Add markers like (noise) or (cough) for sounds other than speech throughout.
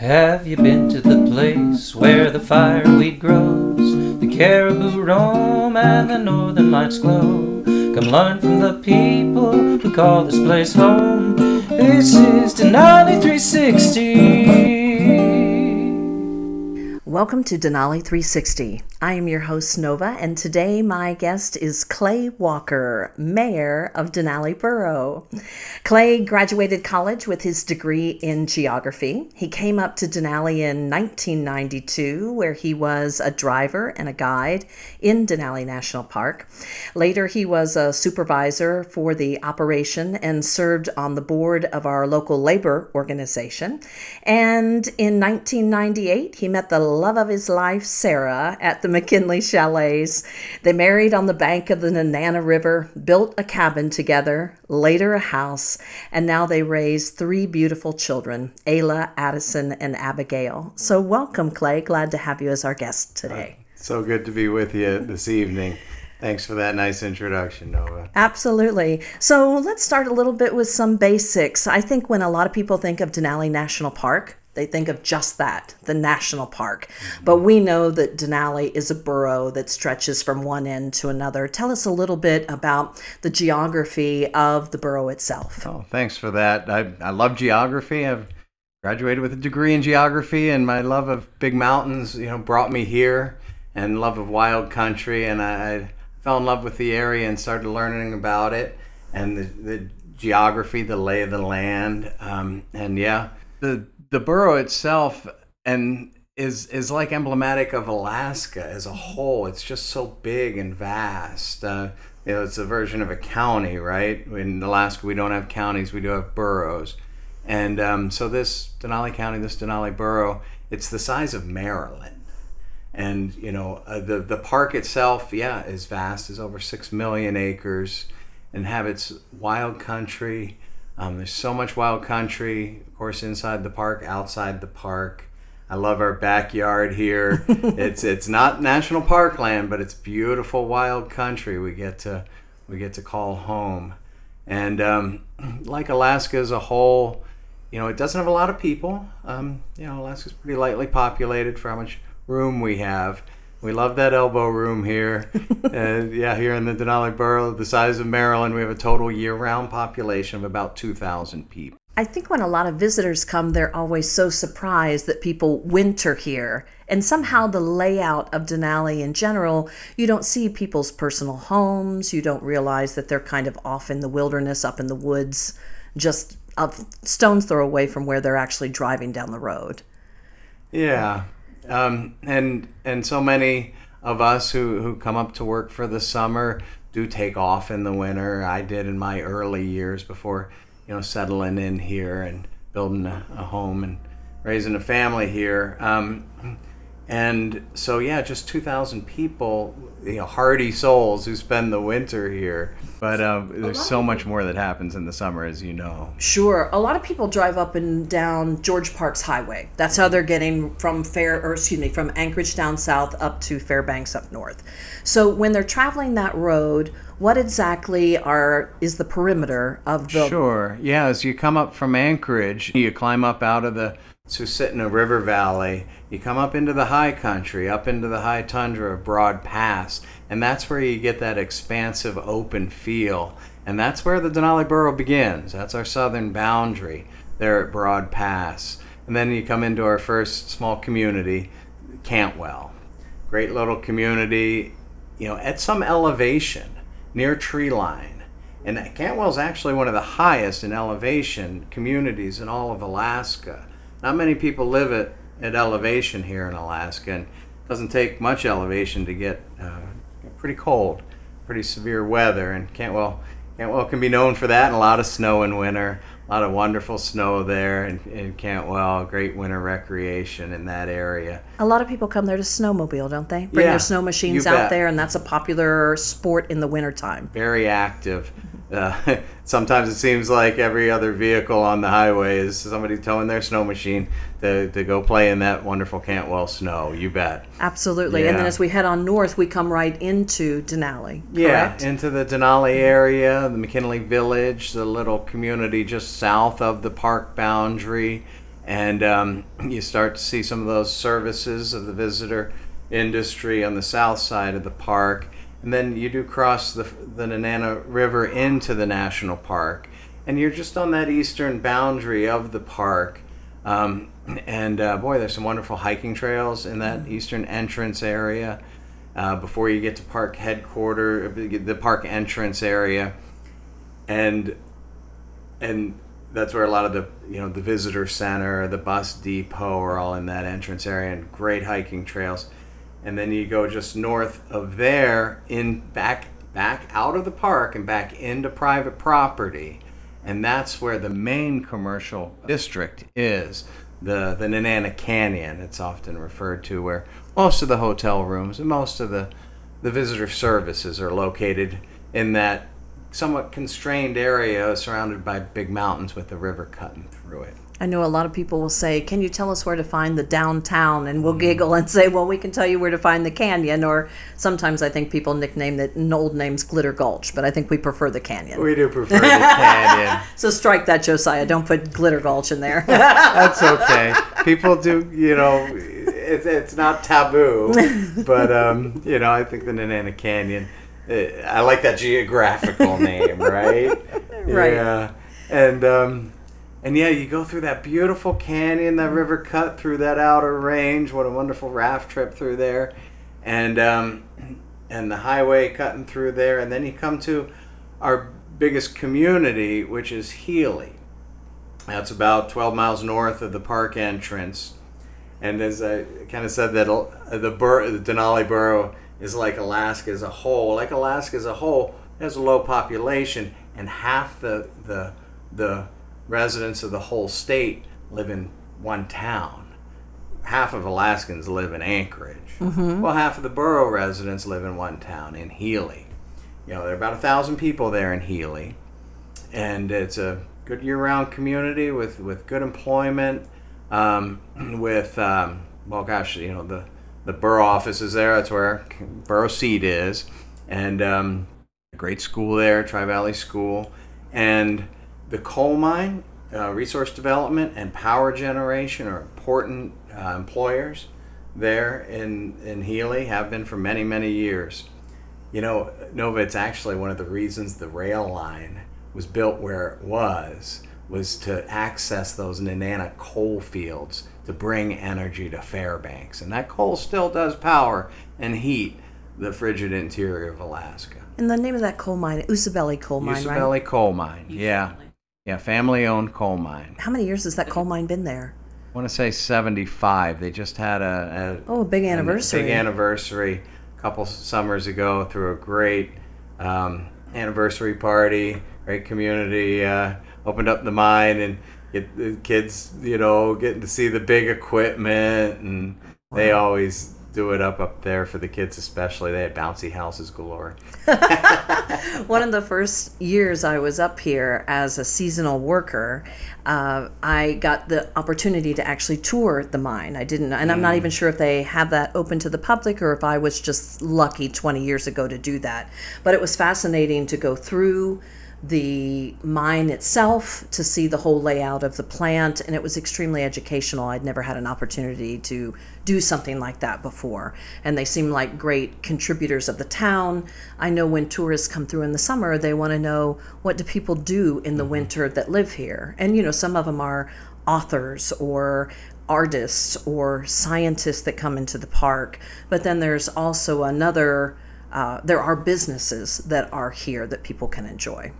Have you been to the place where the fireweed grows? The caribou roam and the northern lights glow. Come learn from the people who call this place home. This is Denali 360. Welcome to Denali 360. I am your host, Nova, and today my guest is Clay Walker, Mayor of Denali Borough. Clay graduated college with his degree in geography. He came up to Denali in 1992, where he was a driver and a guide in Denali National Park. Later, he was a supervisor for the operation and served on the board of our local labor organization. And in 1998, he met the love of his life, Sarah, at the McKinley Chalets. They married on the bank of the Nenana River, built a cabin together, later a house, and now they raise three beautiful children, Ayla, Addison, and Abigail. So, welcome, Clay. Glad to have you as our guest today. Uh, so good to be with you this evening. Thanks for that nice introduction, Nova. Absolutely. So let's start a little bit with some basics. I think when a lot of people think of Denali National Park, they think of just that, the national park. But we know that Denali is a borough that stretches from one end to another. Tell us a little bit about the geography of the borough itself. Oh, thanks for that. I, I love geography. I've graduated with a degree in geography, and my love of big mountains, you know, brought me here, and love of wild country. And I, I fell in love with the area and started learning about it and the, the geography, the lay of the land. Um, and yeah, the the borough itself and is is like emblematic of Alaska as a whole. It's just so big and vast. Uh, you know, it's a version of a county, right? In Alaska, we don't have counties; we do have boroughs. And um, so this Denali County, this Denali borough, it's the size of Maryland. And you know, uh, the the park itself, yeah, is vast. is over six million acres, inhabits wild country. Um, there's so much wild country, of course, inside the park, outside the park. I love our backyard here. (laughs) it's it's not national park land, but it's beautiful wild country. We get to we get to call home, and um, (clears throat) like Alaska as a whole, you know, it doesn't have a lot of people. Um, you know, Alaska's pretty lightly populated for how much room we have. We love that elbow room here. (laughs) uh, yeah, here in the Denali Borough, the size of Maryland, we have a total year round population of about 2,000 people. I think when a lot of visitors come, they're always so surprised that people winter here. And somehow the layout of Denali in general, you don't see people's personal homes. You don't realize that they're kind of off in the wilderness, up in the woods, just a stone's throw away from where they're actually driving down the road. Yeah, um, and and so many of us who, who come up to work for the summer do take off in the winter. I did in my early years before, you know, settling in here and building a, a home and raising a family here. Um, and so, yeah, just 2,000 people, you know, hardy souls who spend the winter here. But uh, there's so much more that happens in the summer, as you know. Sure. A lot of people drive up and down George Parks Highway. That's how they're getting from Fair, or excuse me, from Anchorage down south up to Fairbanks up north. So when they're traveling that road, what exactly are is the perimeter of the? Sure. Yeah. As you come up from Anchorage, you climb up out of the Susitna River Valley. You come up into the high country, up into the high tundra of Broad Pass, and that's where you get that expansive open feel. And that's where the Denali Borough begins. That's our southern boundary there at Broad Pass. And then you come into our first small community, Cantwell. Great little community, you know, at some elevation near tree line. And Cantwell is actually one of the highest in elevation communities in all of Alaska. Not many people live at, at elevation here in Alaska, and it doesn't take much elevation to get uh, pretty cold, pretty severe weather. And Cantwell, Cantwell can be known for that, and a lot of snow in winter. A lot of wonderful snow there in, in Cantwell. Great winter recreation in that area. A lot of people come there to snowmobile, don't they? Bring Yeah, their snow machines out there, and that's a popular sport in the wintertime. Very active. (laughs) Uh, sometimes it seems like every other vehicle on the highway is somebody towing their snow machine to, to go play in that wonderful Cantwell snow. You bet. Absolutely. And then as we head on north, we come right into Denali. Yeah, into the Denali area, the McKinley Village, the little community just south of the park boundary. and um, you start to see some of those services of the visitor industry on the south side of the park. And then you do cross the, the Nenana River into the national park, and you're just on that eastern boundary of the park. Um, and uh, boy, there's some wonderful hiking trails in that eastern entrance area. Uh, before you get to park headquarters, the park entrance area, and and that's where a lot of the you know the visitor center, the bus depot are all in that entrance area, and great hiking trails. And then you go just north of there, in back back out of the park and back into private property, and that's where the main commercial district is the the Nenana Canyon. It's often referred to where most of the hotel rooms and most of the the visitor services are located in that somewhat constrained area surrounded by big mountains with the river cutting through it. I know a lot of people will say, Can you tell us where to find the downtown? And we'll giggle and say, Well, we can tell you where to find the canyon. Or sometimes I think people nickname it old names Glitter Gulch, but I think we prefer the canyon. We do prefer the (laughs) canyon. So strike that, Josiah. Don't put Glitter Gulch in there. (laughs) That's okay. People do, you know, it's, it's not taboo, (laughs) but, um, you know, I think the Nenana Canyon, uh, I like that geographical name, right? Right. Yeah. And, um, and yeah, you go through that beautiful canyon, that river cut through that outer range. What a wonderful raft trip through there, and um, (clears throat) and the highway cutting through there, and then you come to our biggest community, which is Healy. That's about 12 miles north of the park entrance, and as I kind of said, that uh, the bur- the Denali Borough is like Alaska as a whole. Like Alaska as a whole, has a low population, and half the the the residents of the whole state live in one town. Half of Alaskans live in Anchorage. Well, half of the borough residents live in one town, in Healy. You know, there are about a thousand people there in Healy, and it's a good year-round community with with good employment, um, (clears throat) with um, well, gosh, you know the the borough office is there. That's where borough seat is, and um, a great school there, Tri Valley School, and the coal mine, uh, resource development, and power generation are important uh, employers there in in Healy. Have been for many many years. You know, Nova, it's actually one of the reasons the rail line was built where it was, was to access those Nenana coal fields to bring energy to Fairbanks. And that coal still does power and heat the frigid interior of Alaska. and the name of that coal mine, Usibelli Coal Mine, right? Usibelli Coal Mine, yeah. Yeah, family owned coal mine. How many years has that coal mine been there? I want to say 75. They just had a, a Oh, a big anniversary. big anniversry a couple summers ago through a great um, anniversary party, great community. Uh, opened up the mine and get the kids, you know, getting to see the big equipment, and they always do it up up there for the kids, especially. They had bouncy houses galore. (laughs) One of the first years I was up here as a seasonal worker, uh, I got the opportunity to actually tour the mine. I didn't, and I'm not even sure if they have that open to the public or if I was just lucky 20 years ago to do that. But it was fascinating to go through the mine itself to see the whole layout of the plant and it was extremely educational. I'd never had an opportunity to do something like that before and they seem like great contributors of the town. I know when tourists come through in the summer they want to know what do people do in the winter that live here? And you know some of them are authors or artists or scientists that come into the park but then there's also another uh, there are businesses that are here that people can enjoy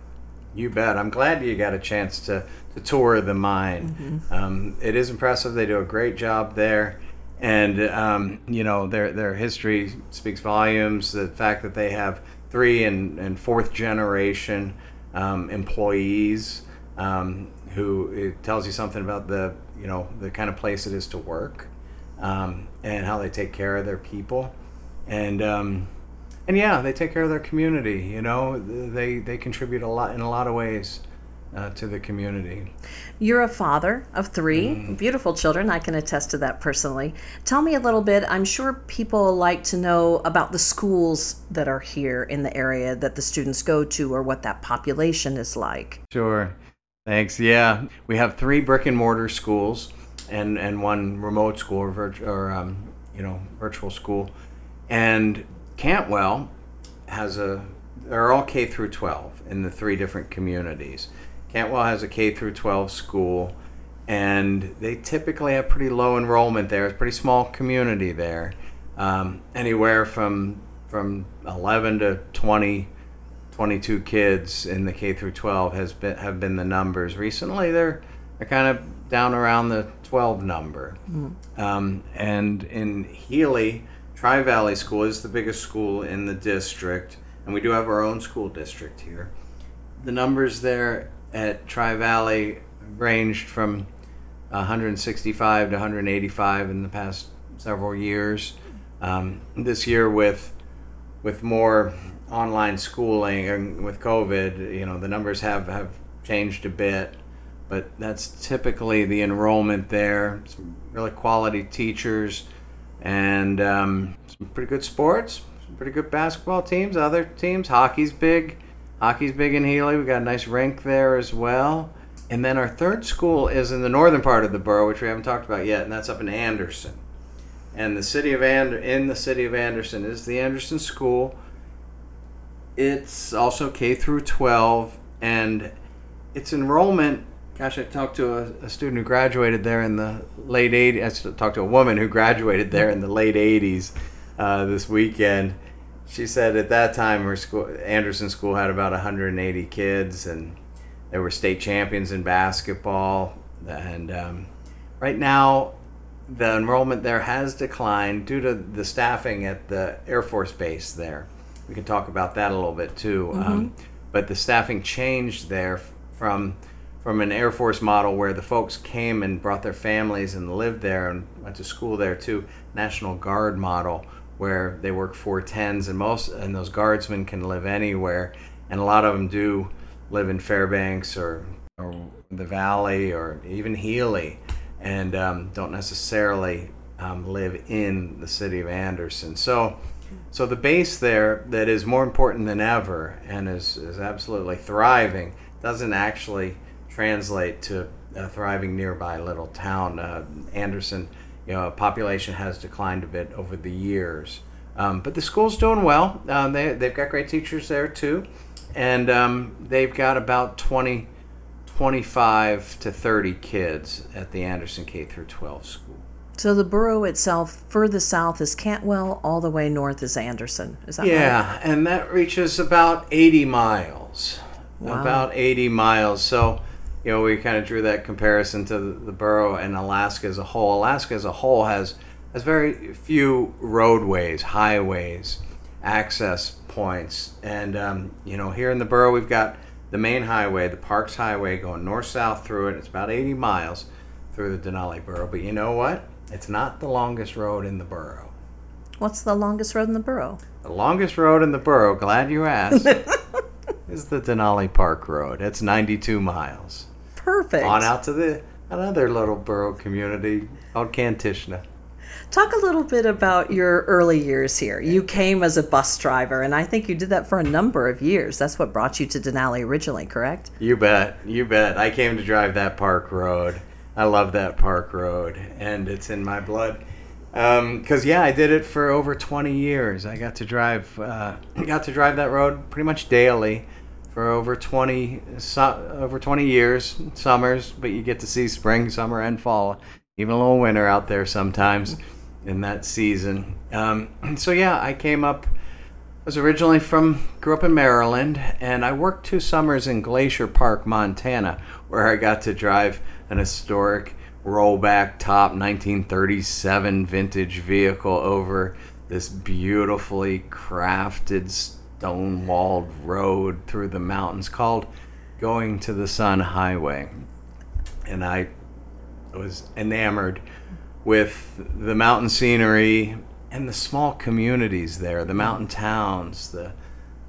You bet. I'm glad you got a chance to, to tour the mine. Um, it is impressive. They do a great job there. And, um, you know, their, their history speaks volumes. The fact that they have three and, and fourth generation um, employees um, who it tells you something about the, you know, the kind of place it is to work um, and how they take care of their people. And, um, and yeah, they take care of their community. You know, they they contribute a lot in a lot of ways uh, to the community. You're a father of 3 beautiful children. I can attest to that personally. Tell me a little bit. I'm sure people like to know about the schools that are here in the area that the students go to or what that population is like. Sure. Thanks. Yeah, we have three brick and mortar schools, and and one remote school or, virt- or um, you know virtual school, and Cantwell has a they're all K through 12 in the three different communities. Cantwell has a K through 12 school, and they typically have pretty low enrollment there. It's a pretty small community there, um, anywhere from from 11 to 20, 22 kids in the K through 12 has been have been the numbers. Recently, they're they're kind of down around the 12 number, um, and in Healy. Tri Valley School is the biggest school in the district, and we do have our own school district here. The numbers there at Tri Valley ranged from 165 to 185 in the past several years. Um, this year, with with more online schooling and with COVID, you know, the numbers have, have changed a bit, but that's typically the enrollment there. Some really quality teachers and um, some pretty good sports, some pretty good basketball teams, other teams. Hockey's big. Hockey's big in Healy. We got a nice rink there as well. And then our third school is in the northern part of the borough, which we haven't talked about yet, and that's up in Anderson. And the city of and in the city of Anderson is the Anderson School. It's also K through 12, and its enrollment. Gosh, I talked to a, a student who graduated there in the late 80s. I talked to a woman who graduated there in the late 80s uh, this weekend. She said at that time her school, Anderson School, had about 180 kids, and they were state champions in basketball. And um, right now, the enrollment there has declined due to the staffing at the Air Force Base there. We can talk about that a little bit too. Um, but the staffing changed there from from an Air Force model where the folks came and brought their families and lived there and went to school there too. National Guard model where they work four tens and most and those guardsmen can live anywhere and a lot of them do live in Fairbanks or or the Valley or even Healy and um, don't necessarily um, live in the city of Anderson. So, so the base there that is more important than ever and is, is absolutely thriving doesn't actually translate to a thriving nearby little town. Uh, Anderson, you know, population has declined a bit over the years. Um, but the school's doing well. Um, they, they've got great teachers there too. And um, they've got about 20, 25 to 30 kids at the Anderson K through 12 school. So the borough itself, further south is Cantwell, all the way north is Anderson. Is that right? Yeah, and that reaches about 80 miles. Wow. About 80 miles. So, you know, we kind of drew that comparison to the, the borough and Alaska as a whole. Alaska as a whole has has very few roadways, highways, access points, and um, you know, here in the borough we've got the main highway, the Parks Highway, going north south through it. It's about 80 miles through the Denali borough. But you know what? It's not the longest road in the borough. What's the longest road in the borough? The longest road in the borough, glad you asked, (laughs) is the Denali Park Road. It's 92 miles. Perfect. On out to the another little borough community called Kantishna. Talk a little bit about your early years here. You came as a bus driver, and I think you did that for a number of years. That's what brought you to Denali originally, correct? You bet, you bet. I came to drive that park road. I love that park road, and it's in my blood. Because yeah, I did it for over 20 years. I got to drive, uh, (clears throat) got to drive that road pretty much daily for over 20, su- over 20 years, summers. But you get to see spring, summer, and fall, even a little winter out there sometimes in that season. Um, (clears throat) so yeah, I came up. I was originally from, grew up in Maryland, and I worked two summers in Glacier Park, Montana, where I got to drive an historic rollback top 1937 vintage vehicle over this beautifully crafted stone walled road through the mountains called Going to the Sun Highway. And I was enamored with the mountain scenery and the small communities there, the mountain towns, the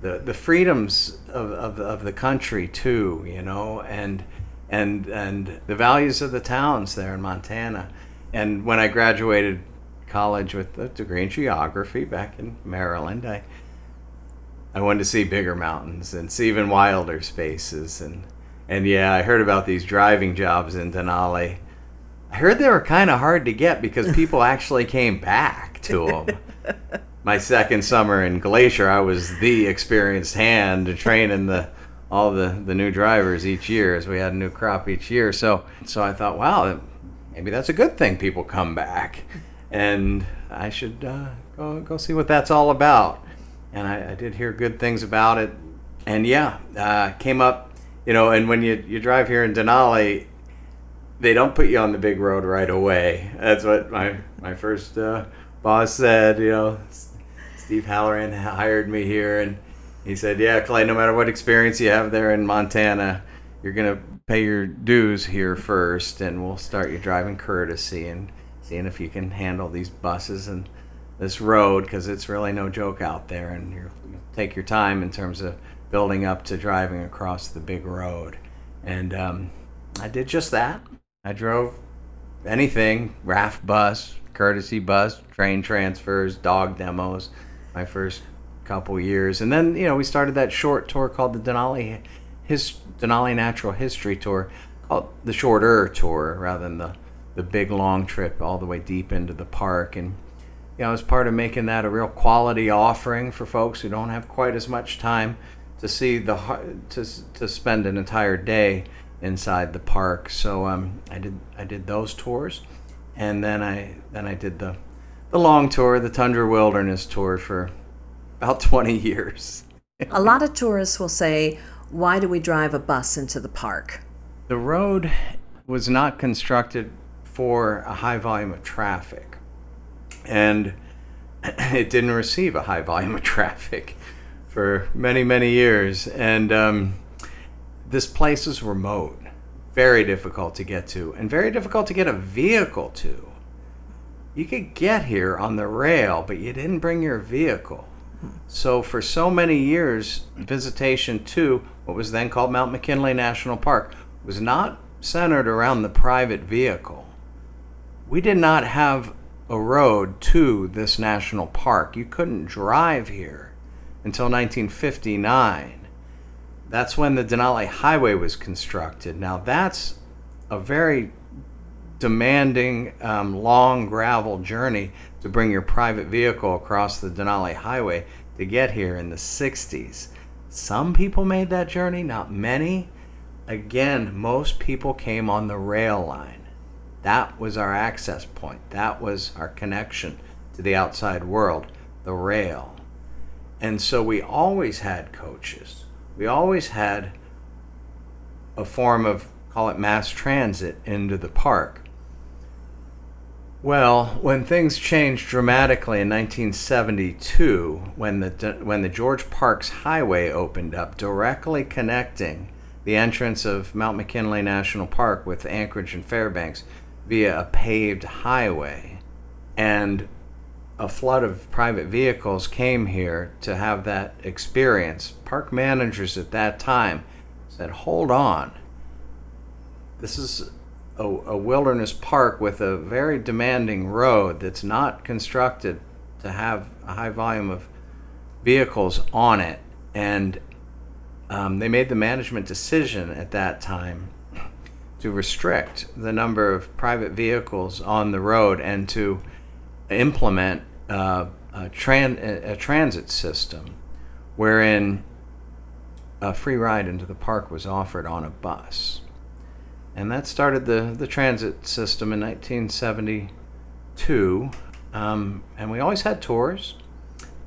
the, the freedoms of, of, of the country too, you know, and and and the values of the towns there in Montana. And when I graduated college with a degree in geography back in Maryland, I I wanted to see bigger mountains and see even wilder spaces and and yeah, I heard about these driving jobs in Denali I heard they were kind of hard to get because (laughs) people actually came back to them. My second summer in Glacier, I was the experienced hand to train in the all the, the new drivers each year as we had a new crop each year. So so I thought, wow, maybe that's a good thing. People come back, and I should uh, go go see what that's all about. And I, I did hear good things about it, and yeah, uh, came up, you know. And when you you drive here in Denali, they don't put you on the big road right away. That's what my my first uh, boss said. You know, Steve Halloran hired me here, and he said, "Yeah, Clay, no matter what experience you have there in Montana, you're gonna pay your dues here first, and we'll start you driving courtesy and seeing if you can handle these buses and this road because it's really no joke out there, and you take your time in terms of building up to driving across the big road." And um, I did just that. I drove anything raft bus, courtesy bus, train transfers, dog demos. My first couple years, and then you know we started that short tour called the Denali his Denali Natural History Tour, called the shorter tour rather than the the big long trip all the way deep into the park. And you know, as part of making that a real quality offering for folks who don't have quite as much time to see the to to spend an entire day inside the park. So um, I did I did those tours, and then I then I did the the long tour, the Tundra Wilderness tour for about (laughs) 20 years. a lot of tourists will say, Why do we drive a bus into the park? The road was not constructed for a high volume of traffic, and (clears throat) it didn't receive a high volume of (laughs) traffic for many, many years. And um, this place is remote, very difficult to get to, and very difficult to get a vehicle to. You could get here on the rail, but you didn't bring your vehicle. So for so many years, visitation to what was then called Mount McKinley National Park was not centered around the private vehicle. We did not have a road to this national park. You couldn't drive here until 1959. That's when the Denali Highway was constructed. Now, that's a very demanding, um, long gravel journey to bring your private vehicle across the Denali Highway to get here in the 60s. Some people made that journey, not many. Again, most people came on the rail line. That was our access point, that was our connection to the outside world, the rail. And so we always had coaches. We always had a form of, call it mass transit, into the park. Well, when things changed dramatically in 1972, when the when the George Parks Highway opened up, directly connecting the entrance of Mount McKinley National Park with Anchorage and Fairbanks via a paved highway, and a flood of private vehicles came here to have that experience. Park managers at that time said, "Hold on, this is a, a wilderness park with a very demanding road that's not constructed to have a high volume of vehicles on it. And um, they made the management decision at that time to restrict the number of private vehicles on the road and to implement uh, a, tran- a transit system wherein a free ride into the park was offered on a bus. And that started the, the transit system in 1972. Um, and we always had tours.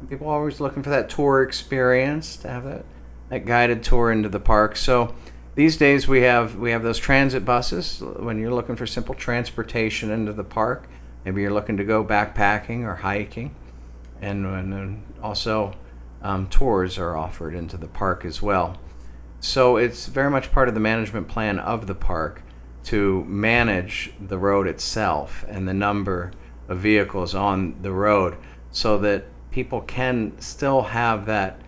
People always looking for that tour experience to have that, that guided tour into the park. So these days we have we have those transit buses when you're looking for simple transportation into the park. Maybe you're looking to go backpacking or hiking, and, and also um, tours are offered into the park as well. So it's very much part of the management plan of the park to manage the road itself and the number of vehicles on the road so that people can still have that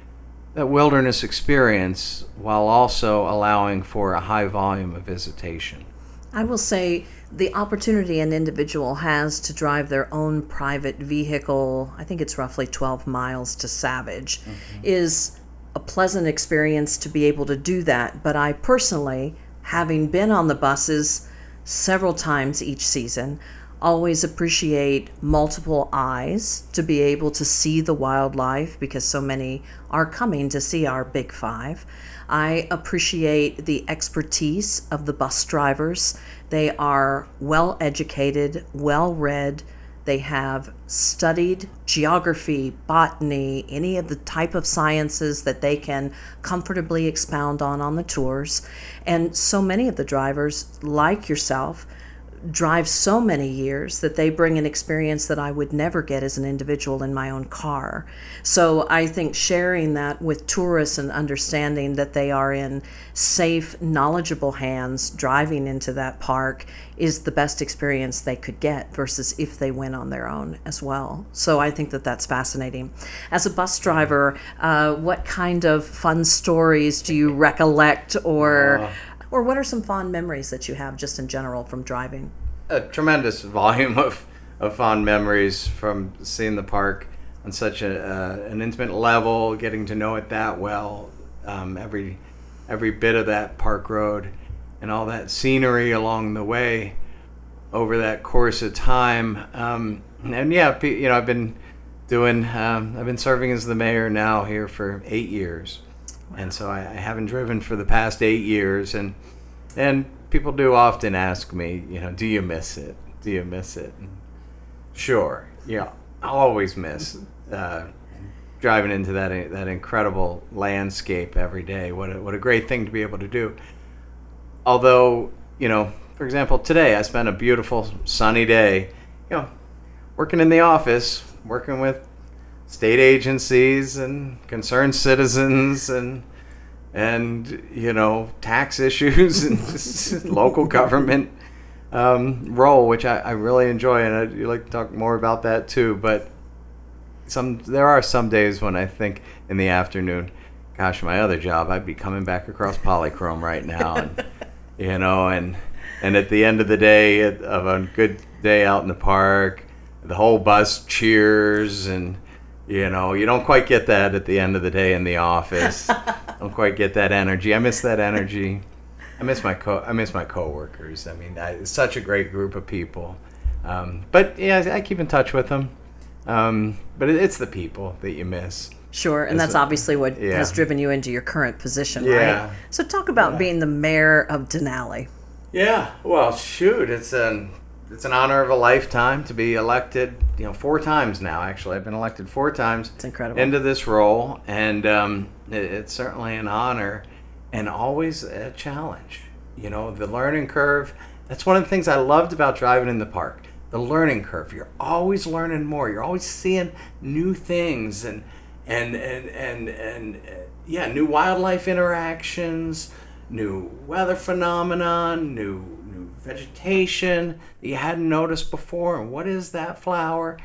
that wilderness experience while also allowing for a high volume of visitation. I will say the opportunity an individual has to drive their own private vehicle, I think it's roughly 12 miles to Savage, mm-hmm. is a pleasant experience to be able to do that. But I personally, having been on the buses, several times each season. Always appreciate multiple eyes to be able to see the wildlife because so many are coming to see our Big Five. I appreciate the expertise of the bus drivers. They are well educated, well read, they have studied geography, botany, any of the type of sciences that they can comfortably expound on on the tours. And so many of the drivers, like yourself, drive so many years that they bring an experience that I would never get as an individual in my own car. So I think sharing that with tourists and understanding that they are in safe, knowledgeable hands driving into that park is the best experience they could get versus if they went on their own as well. So I think that that's fascinating. As a bus driver, uh, what kind of fun stories do you recollect or? Or what are some fond memories that you have just in general from driving? A tremendous (laughs) volume of, of fond memories from seeing the park on such a, uh, an intimate level, getting to know it that well, um, every every bit of that park road, and all that scenery along the way over that course of time. Um, and yeah, you know, I've been doing, um, I've been serving as the mayor now here for eight years and so I, I, haven't driven for the past eight years. And and people do often ask me, you know, do you miss it? Do you miss it? And sure, yeah, I always miss uh, driving into that that incredible landscape every day. What a, what a great thing to be able to do. Although, you know, for example, today I spent a beautiful sunny day, you know, working in the office, working with state agencies and concerned citizens and and you know tax (laughs) issues and (laughs) local government um, role, which I, I really enjoy, and I'd like to talk more about that too. But some there are some days when I think in the afternoon, gosh, my other job, I'd be coming back across polychrome right now, and (laughs) you know, and and at the end of the day of a good day out in the park, the whole bus cheers and you know, you don't quite get that at the end of the day in the office. (laughs) don't quite get that energy. I miss that energy. I miss my co. I miss my coworkers. I mean, I, it's such a great group of people. Um, but yeah, I keep in touch with them. Um, but it, it's the people that you miss. Sure, and that's obviously what yeah. has driven you into your current position, yeah. right? So talk about yeah. being the mayor of Denali. Yeah, well, shoot, it's an it's an honor of a lifetime to be elected. You know, four times now. Actually, I've been elected four times. It's incredible into this role, and um, it, it's certainly an honor, and always a challenge. You know, the learning curve. That's one of the things I loved about driving in the park. The learning curve. You're always learning more. You're always seeing new things, and and and and and, uh, yeah, new wildlife interactions, new weather phenomenon, new vegetation that you hadn't noticed before and what is that flower?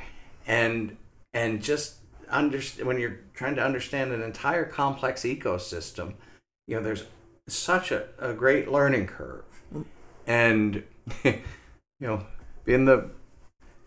And and just understand when you're trying to understand an entire complex ecosystem you know there's such a, a great learning curve. And (laughs) you know being the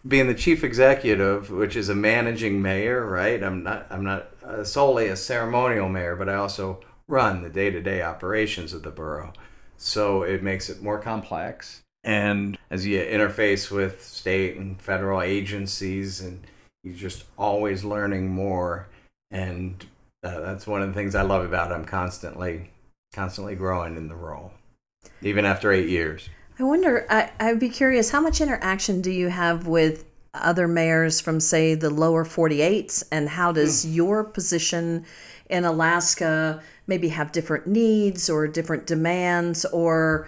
being the chief executive which is a managing mayor right? I'm not i'm not uh, solely a ceremonial mayor but i also run the day-to-day operations of the borough. So it makes it more complex and as you interface with state and federal agencies and you're just always learning more. And uh, that's one of the things i love about it i'm constantly constantly growing in the role even after eight years. I wonder I, i'd be curious how much interaction do you have with other mayors from say the lower 48s and how does mm. your position in alaska maybe have different needs or different demands? Or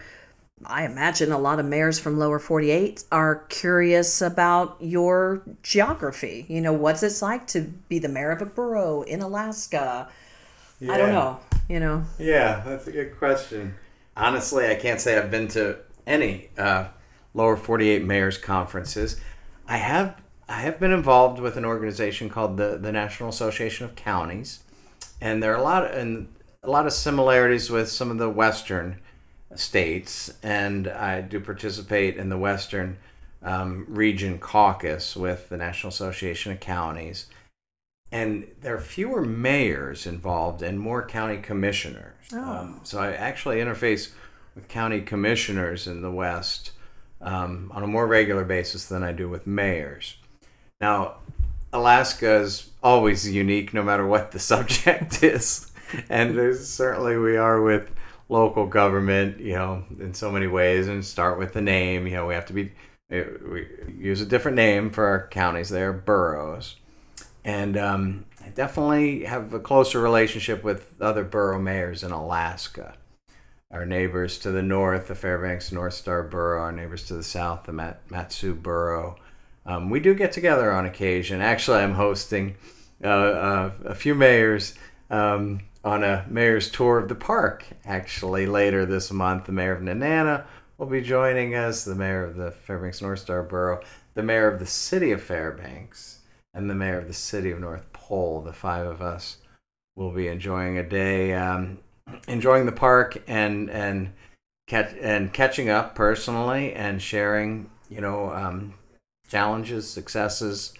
I imagine a lot of mayors from lower 48 are curious about your geography. You know, what's it like to be the mayor of a borough in Alaska? Yeah. I don't know, you know. Yeah, that's a good question. Honestly, I can't say I've been to any uh, lower 48 mayors conferences. I have I have been involved with an organization called the the National Association of Counties, and there are a lot of, and a lot of similarities with some of the western states, and I do participate in the Western um, Region Caucus with the National Association of Counties. And there are fewer mayors involved and more county commissioners. Oh. Um, so I actually interface with county commissioners in the West um, on a more regular basis than I do with mayors. Now, Alaska is always unique no matter what the (laughs) subject is. And there's, certainly we are with local government, you know, in so many ways. And start with the name, you know, we have to be, we use a different name for our counties there, boroughs. And um, I definitely have a closer relationship with other borough mayors in Alaska. Our neighbors to the north, the Fairbanks North Star Borough, our neighbors to the south, the Mat- Mat-Su Borough. Um, we do get together on occasion. Actually, I'm hosting uh, uh, a few mayors um, on a mayor's tour of the park. Actually, later this month, the mayor of Nenana will be joining us, the mayor of the Fairbanks North Star Borough, the mayor of the city of Fairbanks, and the mayor of the city of North Pole. The five of us will be enjoying a day, um, enjoying the park and and catch and catching up personally and sharing, you know, um, challenges, successes,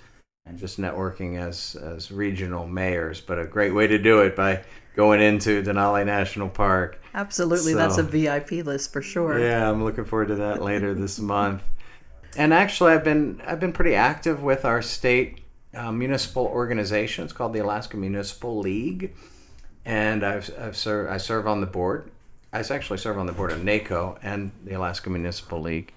and just networking as as regional mayors. But a great way to do it by going into Denali National Park. Absolutely, So- that's a VIP list for sure. Yeah, I'm looking forward to that later this (laughs) month. And actually, I've been I've been pretty active with our state uh, municipal organization. It's called the Alaska Municipal League, and I've, I've served I serve on the board. I actually serve on the board of NACO and the Alaska Municipal League,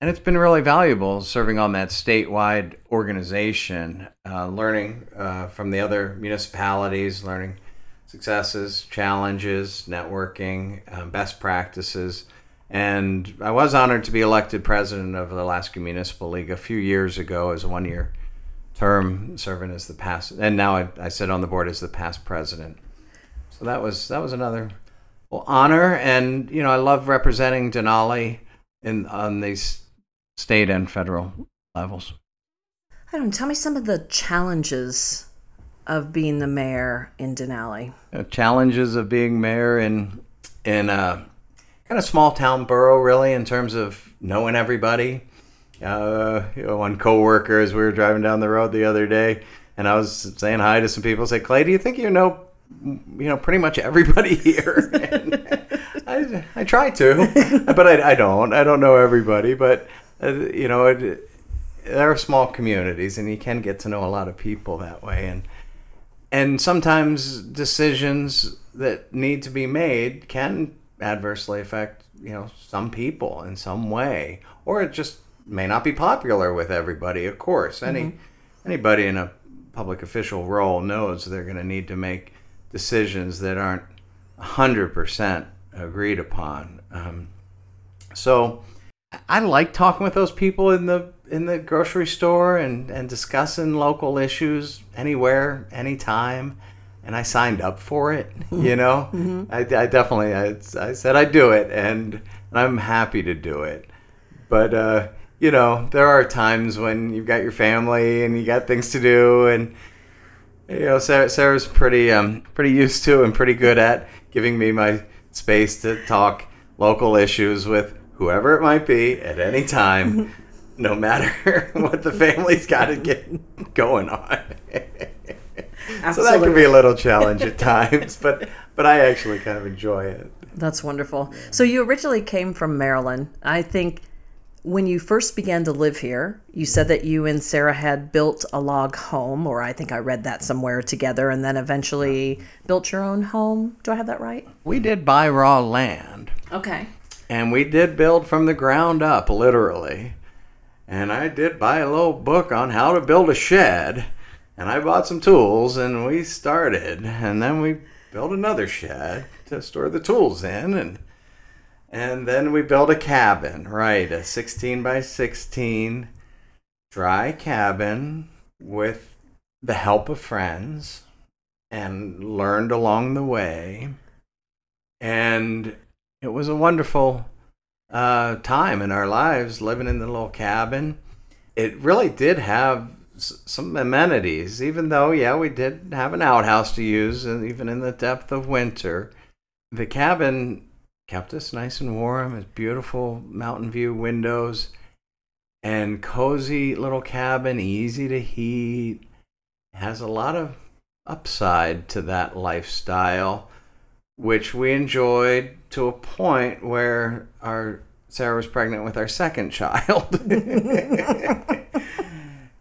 and it's been really valuable serving on that statewide organization, uh, learning uh, from the other municipalities, learning successes, challenges, networking, um, best practices. And I was honored to be elected president of the Alaska Municipal League a few years ago as a one year term, serving as the past, and now I, I sit on the board as the past president. So that was that was another well, honor, and you know I love representing Denali in on these state and federal levels. I don't know, tell me some of the challenges of being the mayor in Denali. uh, challenges of being mayor in in a kind of small town borough, really, in terms of knowing everybody. Uh, you know, one coworker, as we were driving down the road the other day, and I was saying hi to some people. Say, Clay, do you think you know, you know, pretty much everybody (laughs) here? I, I try to, but I, I don't. I don't know everybody, but uh, you know, it, there are small communities, and you can get to know a lot of people that way, and and sometimes decisions that need to be made can adversely affect you know some people in some way. Or it just may not be popular with everybody of course. Any anybody in a public official role knows they're going to need to make decisions that aren't 100% agreed upon. Um, so I like talking with those people in the in the grocery store and, and discussing local issues anywhere, anytime. And I signed up for it, (laughs) you know. I, I definitely I, I said I'd do it, and, and I'm happy to do it. But uh, you know, there are times when you've got your family and you got things to do, and you know, Sarah, Sarah's pretty um pretty used to and pretty good at giving me my space to talk local issues with whoever it might be at any time, (laughs) no matter (laughs) what the family's got to get going on. (laughs) so that can be a little challenge at times, but but I actually kind of enjoy it. That's wonderful. So you originally came from Maryland. I think when you first began to live here, you said that you and Sarah had built a log home, or I think I read that somewhere together, and then eventually built your own home. Do I have that right? We did buy raw land. Okay. And we did build from the ground up, literally. And I did buy a little book on how to build a shed. And I bought some tools and we started. And then we built another shed to store the tools in. And and then we built a cabin, right? A 16 by 16 dry cabin with the help of friends and learned along the way. And it was a wonderful uh, time in our lives living in the little cabin. It really did have s- some amenities, even though, yeah, we did have an outhouse to use, and even in the depth of winter. The cabin kept us nice and warm. It's beautiful mountain view windows and cozy little cabin, easy to heat. Has a lot of upside to that lifestyle which we enjoyed to a point where our Sarah was pregnant with our second child. (laughs)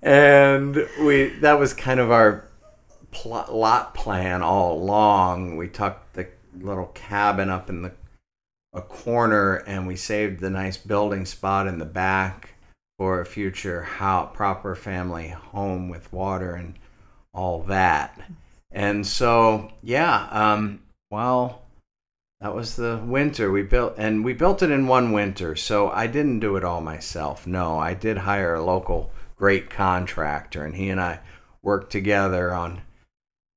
and we that was kind of our pl- lot plan all along. We tucked the little cabin up in the a corner and we saved the nice building spot in the back for a future how proper family home with water and all that. And so, yeah, um, well, that was the winter we built, and we built it in one winter. So I didn't do it all myself. No, I did hire a local great contractor, and he and I worked together on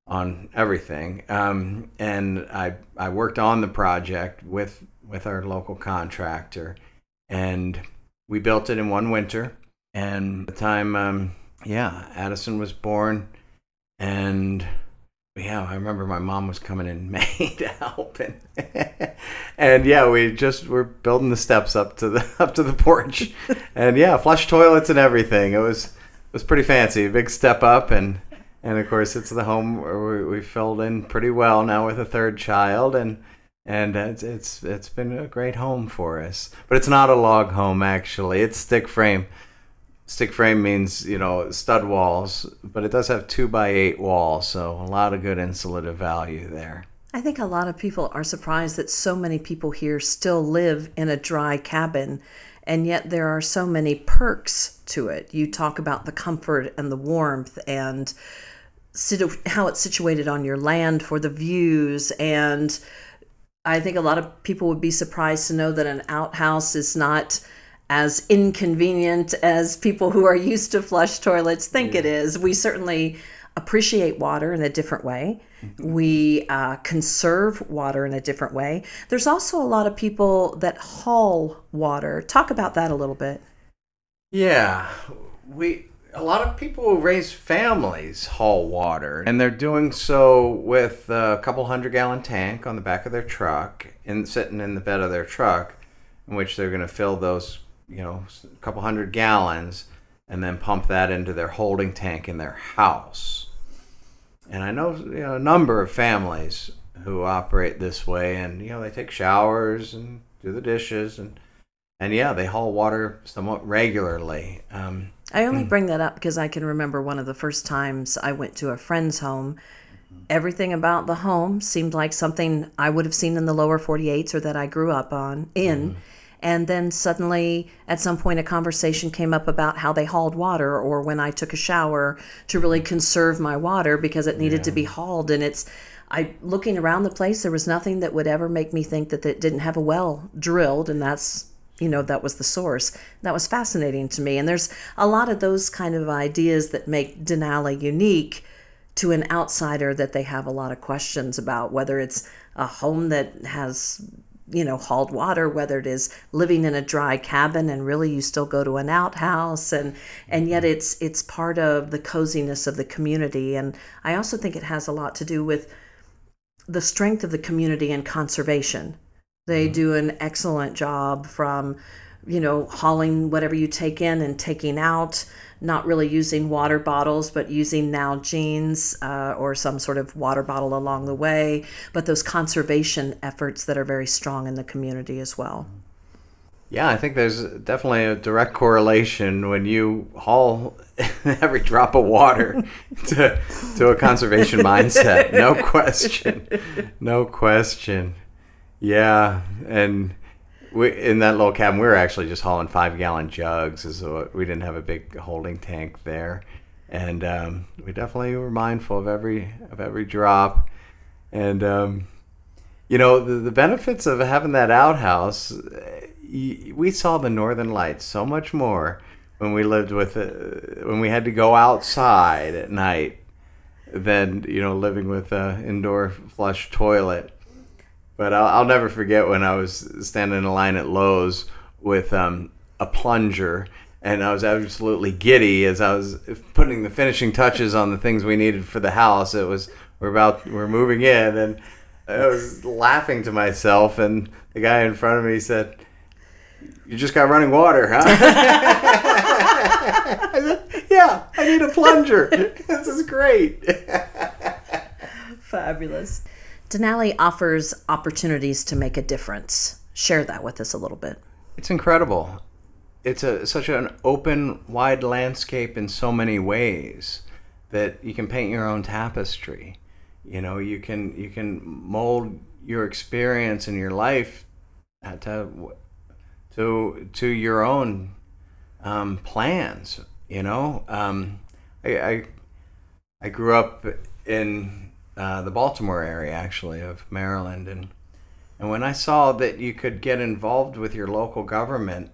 on everything. Um, and I I worked on the project with with our local contractor, and we built it in one winter. And the time, um, yeah, Addison was born, and yeah, I remember my mom was coming in (laughs) May to help, and and yeah, we just were building the steps up to the (laughs) up to the porch, and yeah, flush toilets and everything. It was it was pretty fancy, a big step up, and and of course it's the home where we, we filled in pretty well now with a third child, and and it's it's it's been a great home for us. But it's not a log home actually; it's stick frame stick frame means you know stud walls but it does have two by eight walls so a lot of good insulative value there I think a lot of people are surprised that so many people here still live in a dry cabin, and yet there are so many perks to it. You talk about the comfort and the warmth and how it's situated on your land for the views. And I think a lot of people would be surprised to know that an outhouse is not as inconvenient as people who are used to flush toilets think it is. We certainly appreciate water in a different way. We uh, conserve water in a different way. There's also a lot of people that haul water. Talk about that a little bit. yeah we a lot of people who raise families haul water and they're doing so with a couple hundred gallon tank on the back of their truck and sitting in the bed of their truck in which they're going to fill those you know a couple hundred gallons and then pump that into their holding tank in their house and i know, you know a number of families who operate this way and you know they take showers and do the dishes and and yeah they haul water somewhat regularly um, I only mm. bring that up because I can remember one of the first times I went to a friend's home. Mm-hmm. Everything about the home seemed like something I would have seen in the lower 48s or that I grew up on in. Mm. And then suddenly, at some point, a conversation came up about how they hauled water, or when I took a shower to really conserve my water because it needed to be hauled. And it's, I looking around the place, there was nothing that would ever make me think that it didn't have a well drilled, and that's you know that was the source. That was fascinating to me. And there's a lot of those kind of ideas that make denali unique to an outsider that they have a lot of questions about whether it's a home that has you know hauled water whether it is living in a dry cabin and really you still go to an outhouse and and yet mm-hmm. it's it's part of the coziness of the community. And i also think it has a lot to do with the strength of the community and conservation. They mm-hmm. do an excellent job from, you know, hauling whatever you take in and taking out, not really using water bottles, but using Nalgene's uh, or some sort of water bottle along the way. But those conservation efforts that are very strong in the community as well. Yeah, I think there's definitely a direct correlation when you haul (laughs) every drop of water (laughs) to, to a conservation mindset. No (laughs) question. No question. Yeah, and we in that little cabin we were actually just hauling five gallon jugs, so we didn't have a big holding tank there, and um, we definitely were mindful of every of every drop, and um, you know the, the benefits of having that outhouse. We saw the northern lights so much more when we lived with uh, when we had to go outside at night than you know living with a indoor flush toilet. But I'll, I'll never forget when I was standing in line at Lowe's with um, a plunger, and I was absolutely giddy as I was putting the finishing touches on the things we needed for the house. It was we're about we're moving in, and I was laughing to myself, and the guy in front of me said, "You just got running water, huh?" (laughs) I said, "Yeah, I need a plunger. (laughs) this is great." (laughs) Fabulous. Denali offers opportunities to make a difference. Share that with us a little bit. It's incredible. It's a such an open, wide landscape in so many ways that you can paint your own tapestry. You know, you can you can mold your experience in your life to to to your own um, plans. You know, um, I, I, I grew up in uh, the Baltimore area, actually, of Maryland, and and when I saw that you could get involved with your local government,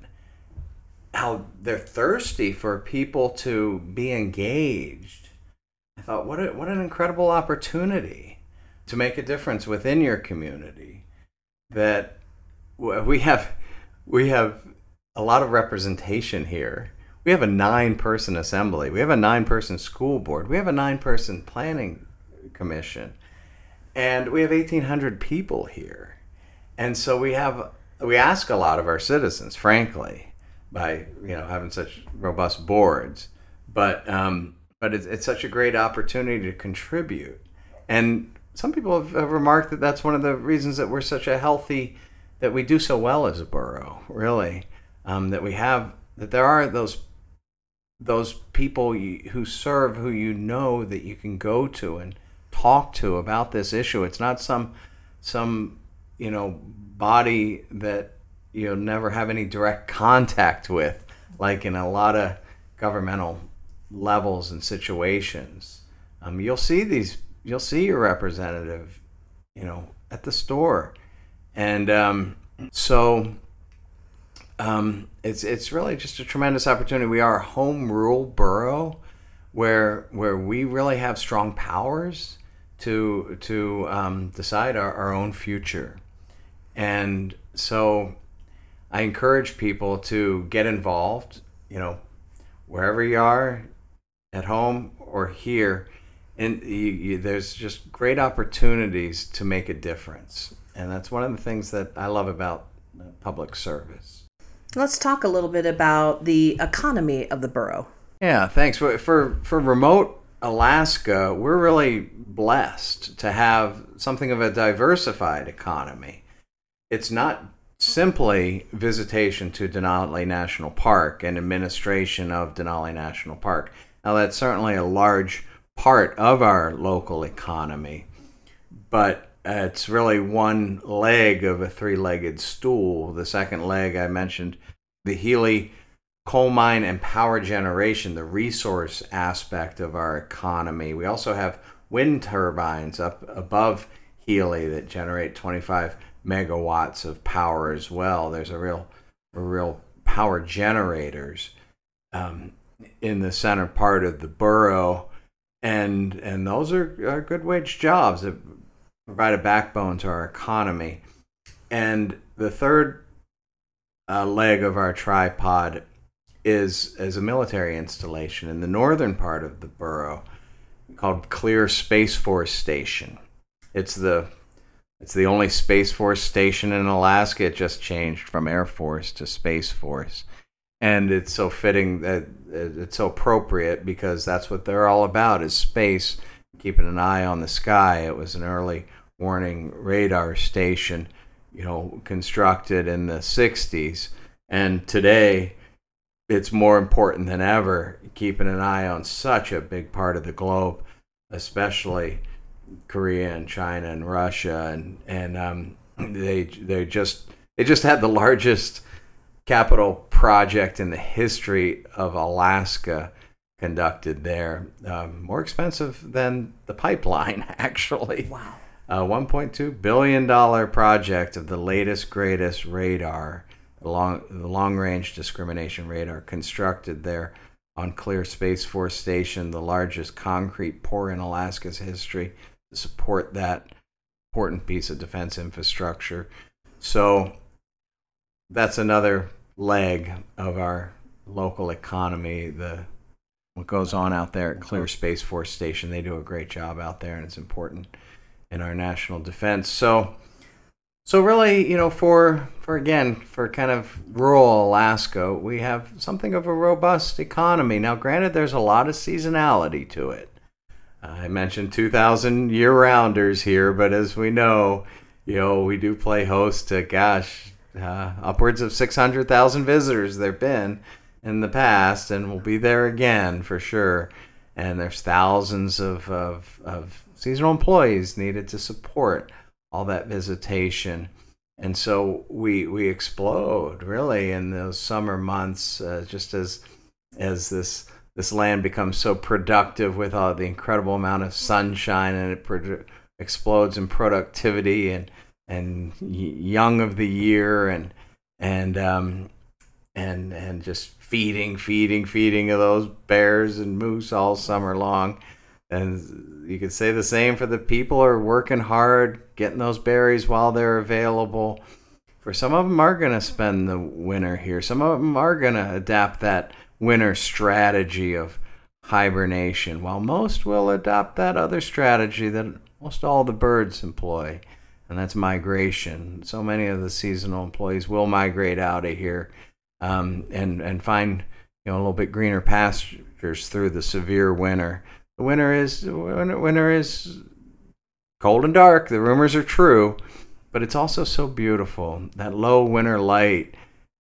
how they're thirsty for people to be engaged, I thought, what a, what an incredible opportunity to make a difference within your community. That we have we have a lot of representation here. We have a nine person assembly. We have a nine person school board. We have a nine person planning commission. And we have 1,800 people here. And so we have, we ask a lot of our citizens, frankly, by, you know, having such robust boards. But, um, but it's, it's such a great opportunity to contribute. And some people have, have remarked that that's one of the reasons that we're such a healthy, that we do so well as a borough, really um, that we have that there are those those people who serve who you know that you can go to and talk to about this issue. It's not some some you know body that you'll never have any direct contact with, like in a lot of governmental levels and situations. Um, you'll see these. You'll see your representative, you know, at the store, and um, so um, it's it's really just a tremendous opportunity. We are a home rule borough where where we really have strong powers to to um, decide our, our own future, and so I encourage people to get involved. You know, wherever you are, at home or here, and you, you, there's just great opportunities to make a difference, and that's one of the things that I love about public service. Let's talk a little bit about the economy of the borough. Yeah, thanks. For for remote Alaska, we're really blessed to have something of a diversified economy. It's not simply visitation to Denali National Park and administration of Denali National Park. Now, that's certainly a large part of our local economy, but it's really one leg of a three legged stool. The second leg I mentioned the Healy coal mine and power generation, the resource aspect of our economy. We also have wind turbines up above Healy that generate 25 megawatts of power as well. There's a real, a real power generators um, in the center part of the borough, and and those are, are good wage jobs that provide a backbone to our economy. And the third uh, leg of our tripod is as a military installation in the northern part of the borough called Clear Space Force Station. It's the it's the only Space Force station in Alaska. It just changed from Air Force to Space Force. And it's so fitting that it's so appropriate because that's what they're all about is space, keeping an eye on the sky. It was an early warning radar station you know, constructed in the 60s. And today, it's more important than ever keeping an eye on such a big part of the globe, especially Korea and China and Russia. And, and um, they, they, just, they just had the largest capital project in the history of Alaska conducted there. Um, more expensive than the pipeline, (laughs) actually. Wow a $1.2 billion project of the latest, greatest radar, the long, the long range discrimination radar constructed there on Clear Space Force Station, the largest concrete pour in Alaska's history to support that important piece of defense infrastructure. So that's another leg of our local economy. The what goes on out there at Clear Space Force Station, they do a great job out there, and it's important in our national defense. So, so really, you know, for for again for kind of rural Alaska, we have something of a robust economy. Now, granted, there's a lot of seasonality to it. I mentioned 2,000 year-rounders here, but as we know, you know, we do play host to gosh, Uh, upwards of 600,000 visitors there have been in the past, and we'll be there again for sure. And there's thousands of, of, of seasonal employees needed to support all that visitation. And so we we explode really in those summer months, uh, just as as this this land becomes so productive with all the incredible amount of sunshine, and it pro- explodes in productivity and and young of the year and and um, and and just feeding, feeding, feeding of those bears and moose all summer long. And you could say the same for the people who are working hard, getting those berries while they're available. For some of them are going to spend the winter here. Some of them are going to adapt that winter strategy of hibernation, while most will adopt that other strategy that most all the birds employ, and that's migration. So many of the seasonal employees will migrate out of here um, and and find you know a little bit greener pastures through the severe winter. Winter is winter is cold and dark. The rumors are true, but it's also so beautiful. That low winter light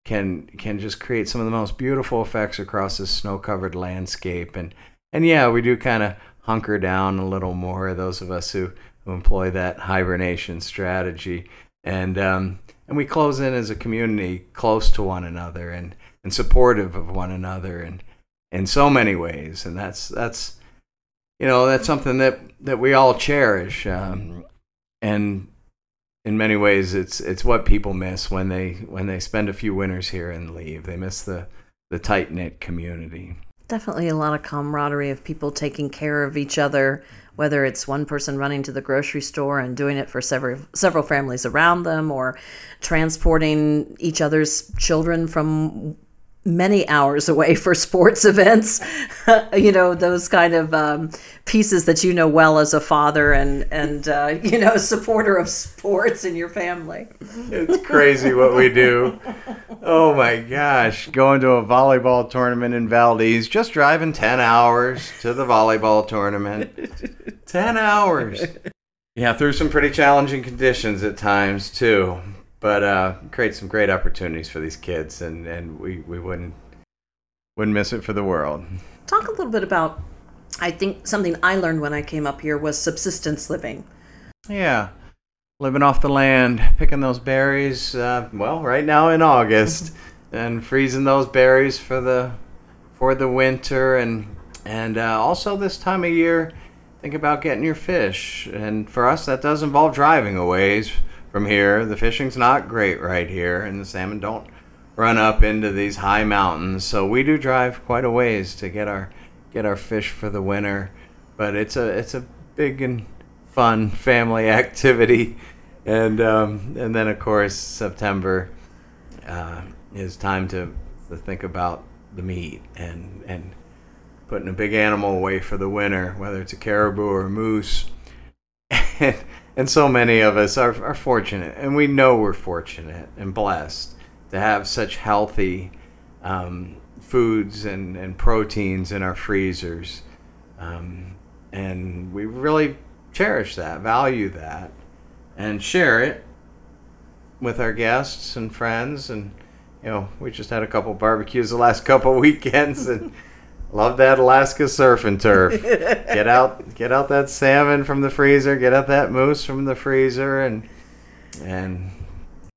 can can just create some of the most beautiful effects across this snow-covered landscape. And and yeah, we do kind of hunker down a little more. Those of us who, who employ that hibernation strategy, and um, and we close in as a community close to one another and, and supportive of one another and in so many ways and that's that's you know that's something that that we all cherish um, and in many ways it's it's what people miss when they when they spend a few winters here and leave. They miss the the tight knit community. Definitely a lot of camaraderie of people taking care of each other whether it's one person running to the grocery store and doing it for several several families around them or transporting each other's children from many hours away (laughs) for sports events. (laughs) You know those kind of um, pieces that you know well as a father and and uh, (laughs) you know supporter of sports in your family. It's crazy what we do. Oh my gosh going to a volleyball tournament in valdez just driving 10 hours to the volleyball tournament. 10 hours. Yeah through some pretty challenging conditions at times too but uh, create some great opportunities for these kids, and, and we, we wouldn't wouldn't miss it for the world. Talk a little bit about. I think something I learned when I came up here was subsistence living. Yeah, living off the land, picking those berries. Uh, well, right now in August, (laughs) and freezing those berries for the for the winter, and and uh, also this time of year, think about getting your fish. And for us, that does involve driving a ways from here. The fishing's not great right here, and the salmon don't run up into these high mountains. So we do drive quite a ways to get our get our fish for the winter. But it's a it's a big and fun family (laughs) activity, and um, and then of course September uh, is time to, to think about the meat and and putting a big animal away for the winter, whether it's a caribou or a moose. (laughs) and so many of us are, are fortunate, and we know we're fortunate and blessed to have such healthy um, foods and, and proteins in our freezers. Um, and we really cherish that, value that, and share it with our guests and friends. And, you know, we just had a couple barbecues the last (laughs) couple weekends and Love that Alaska surf and turf. get out, get out that salmon from the freezer. Get out that moose from the freezer, and and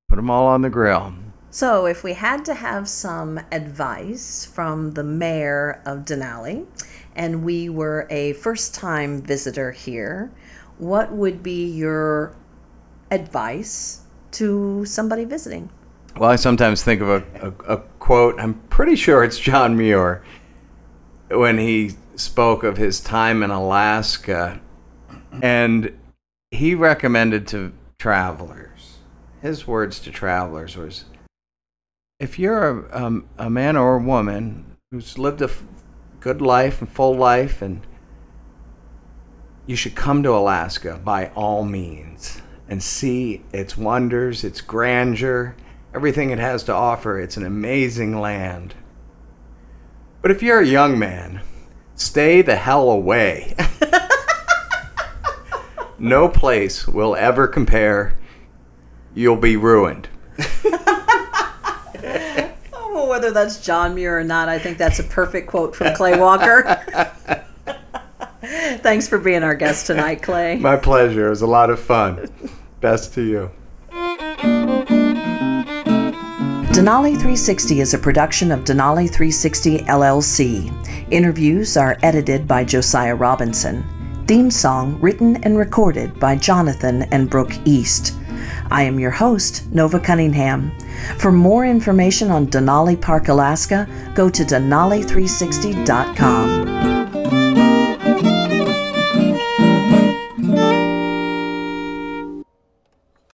put them all on the grill. So, if we had to have some advice from the mayor of Denali, and we were a first-time visitor here, what would be your advice to somebody visiting? Well, I sometimes think of a, a, a quote. I'm pretty sure it's John Muir when he spoke of his time in Alaska, and he recommended to travelers, his words to travelers was, if you're a, a man or a woman who's lived a f- good life and full life, and you should come to Alaska by all means and see its wonders, its grandeur, everything it has to offer. It's an amazing land. But if you're a young man, stay the hell away. (laughs) no place will ever compare. You'll be ruined. (laughs) Oh, whether that's John Muir or not. I think that's a perfect quote from Clay Walker. (laughs) Thanks for being our guest tonight, Clay. My pleasure. It was a lot of fun. Best to you. Denali 360 is a production of Denali 360 LLC. Interviews are edited by Josiah Robinson. Theme song written and recorded by Jonathan and Brooke East. I am your host, Nova Cunningham. For more information on Denali Park, Alaska, go to denali360.com.